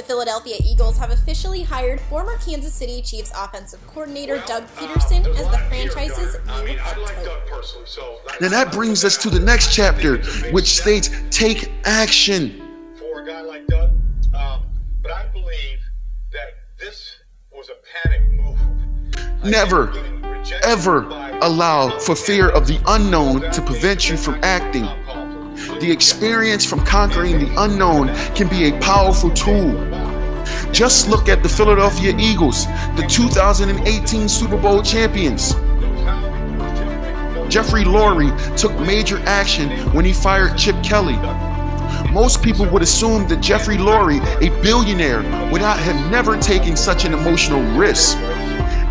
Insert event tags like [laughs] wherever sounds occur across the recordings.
The Philadelphia Eagles have officially hired former Kansas City Chiefs offensive coordinator well, Doug Peterson Pederson uh, as the franchise's new I mean, head coach. So and that brings us to the next chapter, which states take action. For a guy like Doug, um, but I believe that this was a panic move. Never, ever allow for fear of the unknown to prevent you from acting. The experience from conquering the unknown can be a powerful tool. Just look at the Philadelphia Eagles, the 2018 Super Bowl champions. Jeffrey Lurie took major action when he fired Chip Kelly. Most people would assume that Jeffrey Lurie, a billionaire, would not have never taken such an emotional risk.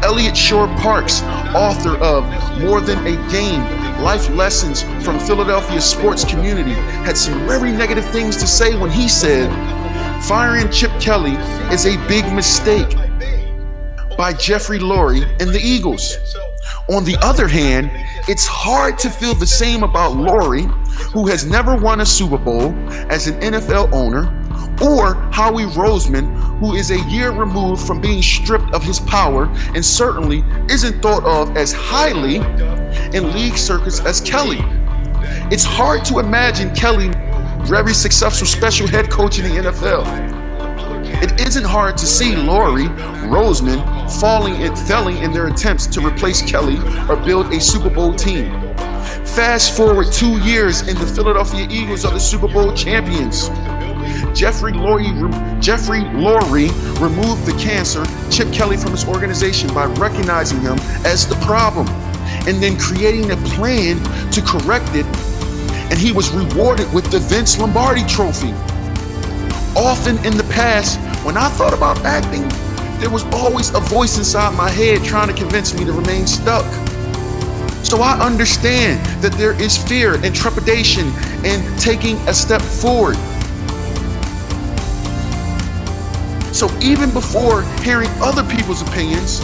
Eliot Shore Parks, author of More Than a Game Life Lessons from Philadelphia Sports Community, had some very negative things to say when he said, Firing Chip Kelly is a big mistake by Jeffrey Lurie and the Eagles. On the other hand, it's hard to feel the same about Lurie, who has never won a Super Bowl as an NFL owner or Howie Roseman, who is a year removed from being stripped of his power and certainly isn't thought of as highly in league circuits as Kelly. It's hard to imagine Kelly, very successful special head coach in the NFL. It isn't hard to see Lurie, Roseman falling and failing in their attempts to replace Kelly or build a Super Bowl team. Fast forward two years, and the Philadelphia Eagles are the Super Bowl champions. Jeffrey Lurie, Jeffrey Lurie removed the cancer, Chip Kelly, from his organization by recognizing him as the problem and then creating a plan to correct it. And he was rewarded with the Vince Lombardi Trophy. Often in the past, when I thought about acting, there was always a voice inside my head trying to convince me to remain stuck. So I understand that there is fear and trepidation in taking a step forward. So even before hearing other people's opinions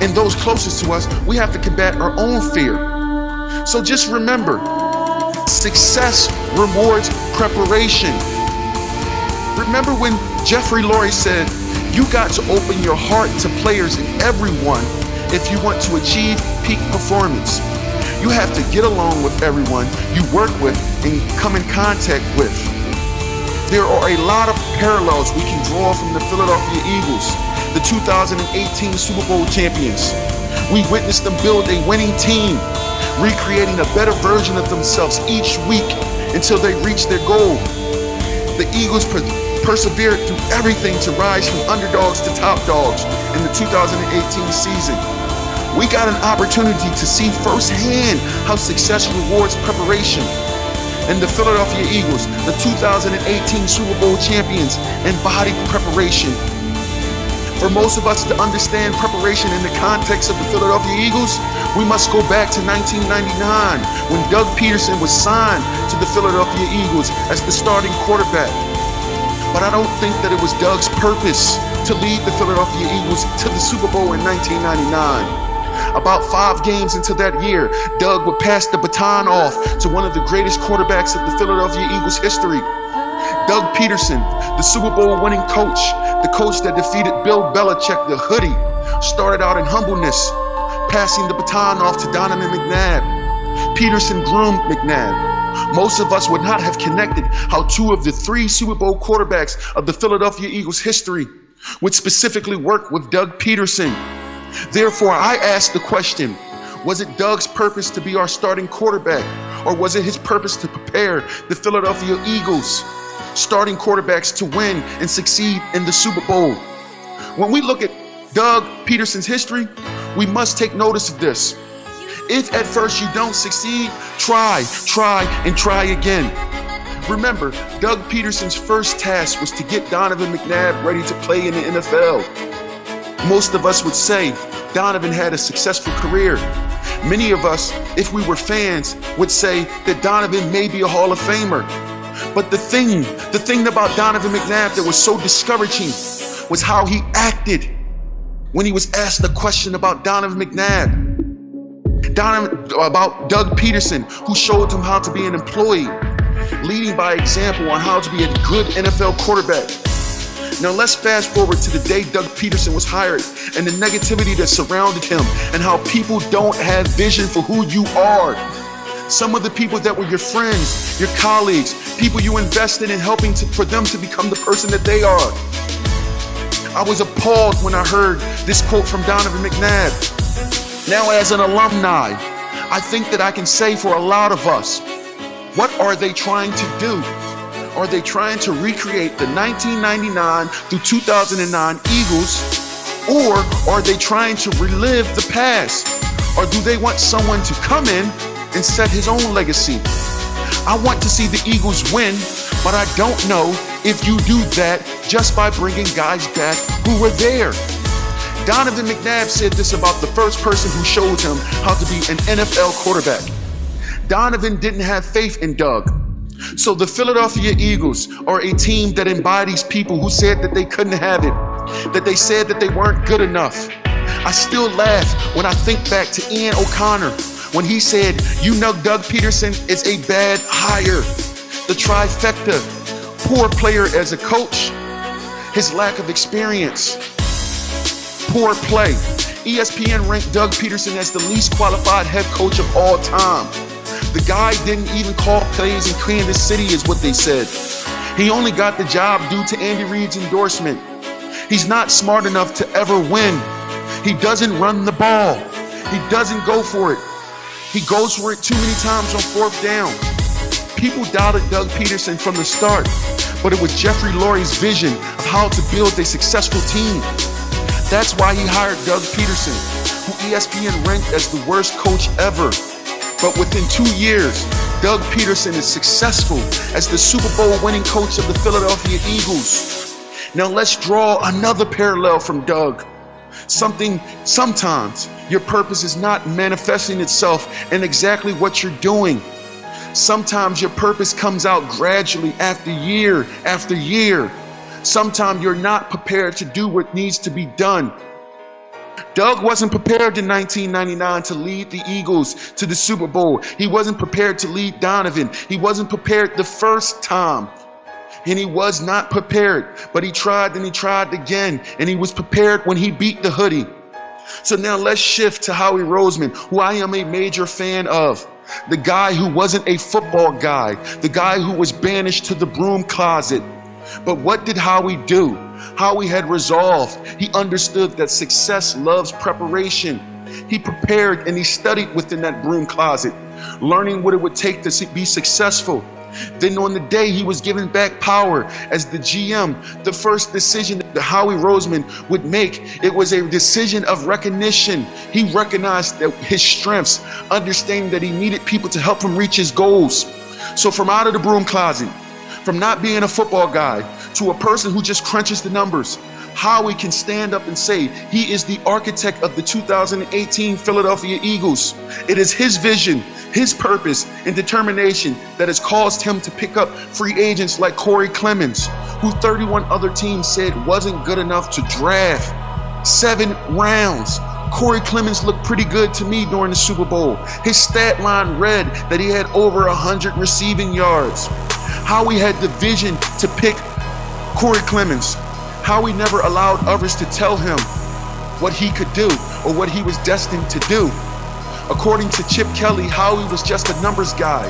and those closest to us, we have to combat our own fear. So just remember success rewards preparation. Remember when Jeffrey Lurie said, You got to open your heart to players and everyone if you want to achieve peak performance. You have to get along with everyone you work with and come in contact with. There are a lot of parallels we can draw from the Philadelphia Eagles, the 2018 Super Bowl champions. We witnessed them build a winning team, recreating a better version of themselves each week until they reach their goal. The Eagles per- persevered through everything to rise from underdogs to top dogs in the 2018 season. We got an opportunity to see firsthand how success rewards preparation and the Philadelphia Eagles, the 2018 Super Bowl champions, embodied preparation. For most of us to understand preparation in the context of the Philadelphia Eagles, we must go back to 1999 when Doug Peterson was signed to the Philadelphia Eagles as the starting quarterback. But I don't think that it was Doug's purpose to lead the Philadelphia Eagles to the Super Bowl in 1999. About five games into that year, Doug would pass the baton off to one of the greatest quarterbacks of the Philadelphia Eagles history. Doug Peterson, the Super Bowl winning coach, the coach that defeated Bill Belichick, the hoodie, started out in humbleness, passing the baton off to Donovan McNabb. Peterson groomed McNabb. Most of us would not have connected how two of the three Super Bowl quarterbacks of the Philadelphia Eagles history would specifically work with Doug Pederson. Therefore, I ask the question was it Doug's purpose to be our starting quarterback, or was it his purpose to prepare the Philadelphia Eagles, starting quarterbacks to win and succeed in the Super Bowl? When we look at Doug Peterson's history, we must take notice of this. If at first you don't succeed, try, try, and try again. Remember, Doug Peterson's first task was to get Donovan McNabb ready to play in the NFL. Most of us would say Donovan had a successful career. Many of us, if we were fans, would say that Donovan may be a Hall of Famer. But the thing, the thing about Donovan McNabb that was so discouraging was how he acted when he was asked the question about Donovan McNabb. Donovan, about Doug Peterson, who showed him how to be an employee, leading by example on how to be a good NFL quarterback. Now let's fast forward to the day Doug Peterson was hired and the negativity that surrounded him and how people don't have vision for who you are. Some of the people that were your friends, your colleagues, people you invested in helping to, for them to become the person that they are. I was appalled when I heard this quote from Donovan McNabb. Now, as an alumni, I think that I can say for a lot of us, what are they trying to do? Are they trying to recreate the 1999 through 2009 Eagles? Or are they trying to relive the past? Or do they want someone to come in and set his own legacy? I want to see the Eagles win, but I don't know if you do that just by bringing guys back who were there. Donovan McNabb said this about the first person who showed him how to be an NFL quarterback. Donovan didn't have faith in Doug. So the Philadelphia Eagles are a team that embodies people who said that they couldn't have it, that they said that they weren't good enough. I still laugh when I think back to Ian O'Connor when he said, You know, Doug Peterson is a bad hire. The trifecta poor player as a coach, his lack of experience, poor play. ESPN ranked Doug Peterson as the least qualified head coach of all time. The guy didn't even call plays in Kansas City, is what they said. He only got the job due to Andy Reid's endorsement. He's not smart enough to ever win. He doesn't run the ball. He doesn't go for it. He goes for it too many times on fourth down. People doubted Doug Peterson from the start, but it was Jeffrey Lurie's vision of how to build a successful team. That's why he hired Doug Peterson, who ESPN ranked as the worst coach ever. But within two years, Doug Peterson is successful as the Super Bowl winning coach of the Philadelphia Eagles. Now let's draw another parallel from Doug. Something, sometimes, your purpose is not manifesting itself in exactly what you're doing. Sometimes your purpose comes out gradually after year after year. Sometimes you're not prepared to do what needs to be done. Doug wasn't prepared in 1999 to lead the Eagles to the Super Bowl. He wasn't prepared to lead Donovan. He wasn't prepared the first time. And he was not prepared, but he tried and he tried again. And he was prepared when he beat the hoodie. So now let's shift to Howie Roseman, who I am a major fan of the guy who wasn't a football guy, the guy who was banished to the broom closet. But what did Howie do? Howie had resolved. He understood that success loves preparation. He prepared and he studied within that broom closet, learning what it would take to be successful. Then on the day he was given back power as the GM, the first decision that Howie Roseman would make, it was a decision of recognition. He recognized that his strengths, understanding that he needed people to help him reach his goals. So from out of the broom closet, from not being a football guy to a person who just crunches the numbers, Howie can stand up and say he is the architect of the 2018 Philadelphia Eagles. It is his vision, his purpose, and determination that has caused him to pick up free agents like Corey Clemens, who 31 other teams said wasn't good enough to draft. Seven rounds. Corey Clemens looked pretty good to me during the Super Bowl. His stat line read that he had over 100 receiving yards. Howie had the vision to pick Corey Clemens how he never allowed others to tell him what he could do or what he was destined to do. According to Chip Kelly, Howie was just a numbers guy.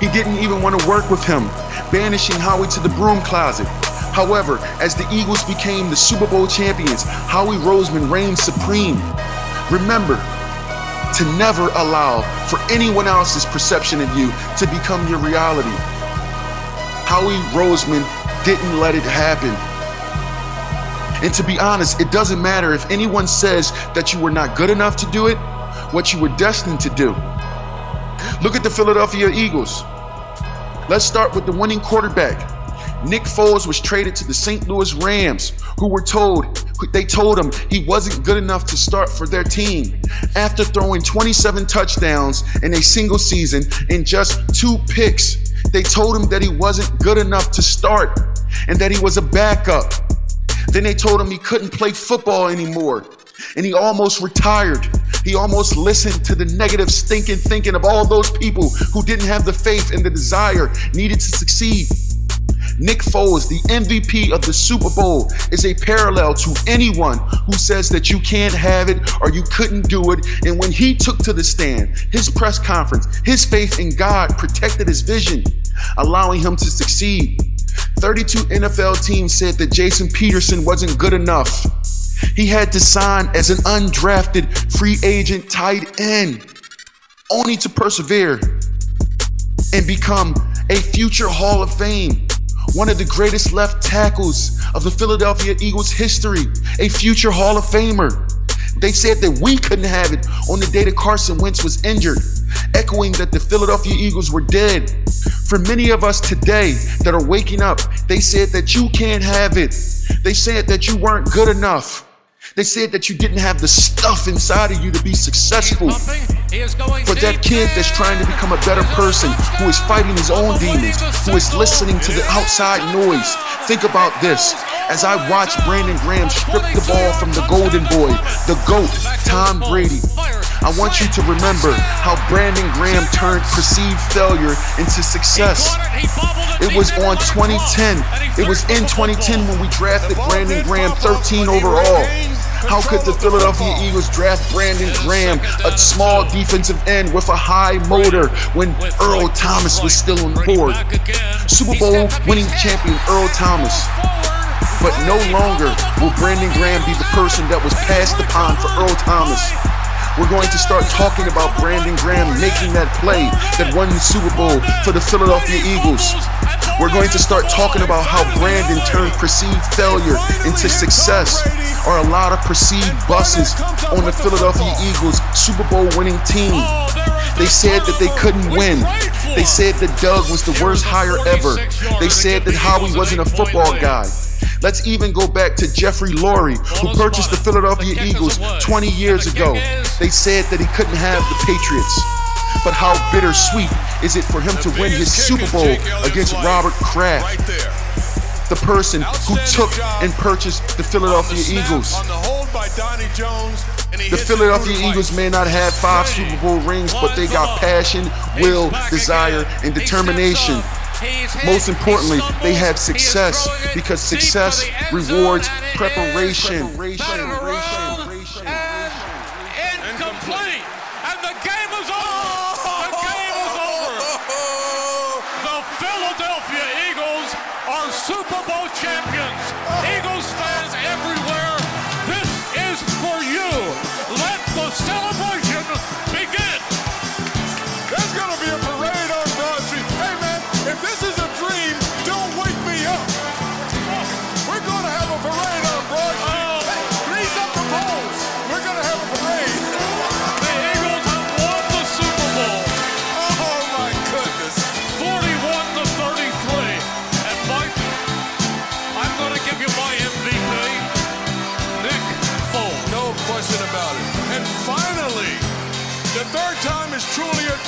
He didn't even want to work with him, banishing Howie to the broom closet. However, as the Eagles became the Super Bowl champions, Howie Roseman reigned supreme. Remember to never allow for anyone else's perception of you to become your reality. Howie Roseman didn't let it happen. And to be honest, it doesn't matter if anyone says that you were not good enough to do it, what you were destined to do. Look at the Philadelphia Eagles. Let's start with the winning quarterback. Nick Foles was traded to the St. Louis Rams, who were told they told him he wasn't good enough to start for their team. After throwing 27 touchdowns in a single season and just two picks, they told him that he wasn't good enough to start and that he was a backup. Then they told him he couldn't play football anymore and he almost retired. He almost listened to the negative, stinking thinking of all those people who didn't have the faith and the desire needed to succeed. Nick Foles, the MVP of the Super Bowl, is a parallel to anyone who says that you can't have it or you couldn't do it. And when he took to the stand, his press conference, his faith in God protected his vision, allowing him to succeed. 32 NFL teams said that Jason Peterson wasn't good enough. He had to sign as an undrafted free agent tight end, only to persevere and become a future Hall of Fame. One of the greatest left tackles of the Philadelphia Eagles history, a future Hall of Famer. They said that we couldn't have it on the day that Carson Wentz was injured, echoing that the Philadelphia Eagles were dead. For many of us today that are waking up, they said that you can't have it. They said that you weren't good enough. They said that you didn't have the stuff inside of you to be successful. For that kid that's trying to become a better person, who is fighting his own demons, who is listening to the outside noise, think about this. As I watch Brandon Graham strip the ball from the golden boy, the GOAT, Tom Brady, I want you to remember how Brandon Graham turned perceived failure into success. It was on 2010. It was in 2010 when we drafted Brandon Graham 13 overall. How could the Philadelphia Eagles draft Brandon Graham, a small defensive end with a high motor, when Earl Thomas was still on the board? Super Bowl winning champion Earl Thomas. But no longer will Brandon Graham be the person that was passed upon for Earl Thomas. We're going to start talking about Brandon Graham making that play that won the Super Bowl for the Philadelphia Eagles. We're going to start talking about how Brandon turned perceived failure into success are a lot of perceived buses on the Philadelphia Eagles Super Bowl winning team. They said that they couldn't win. They said that Doug was the worst hire ever. They said that Howie wasn't a football guy. Let's even go back to Jeffrey Lurie, who purchased the Philadelphia Eagles 20 years ago. They said that he couldn't have the Patriots. But how bittersweet is it for him to win his Super Bowl against Robert Kraft? the person who took and purchased the Philadelphia Eagles. The Philadelphia Eagles may not have five Super Bowl rings, but they got passion, will, desire, and determination. Most importantly, they have success because success rewards preparation. Incomplete. And the game is over. The game is over. [laughs] The Philadelphia Eagles are Super Bowl champions.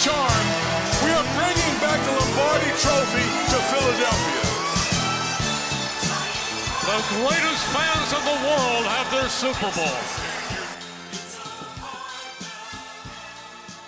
Charm, we are bringing back the Lombardi Trophy to Philadelphia. The greatest fans in the world have their Super Bowl.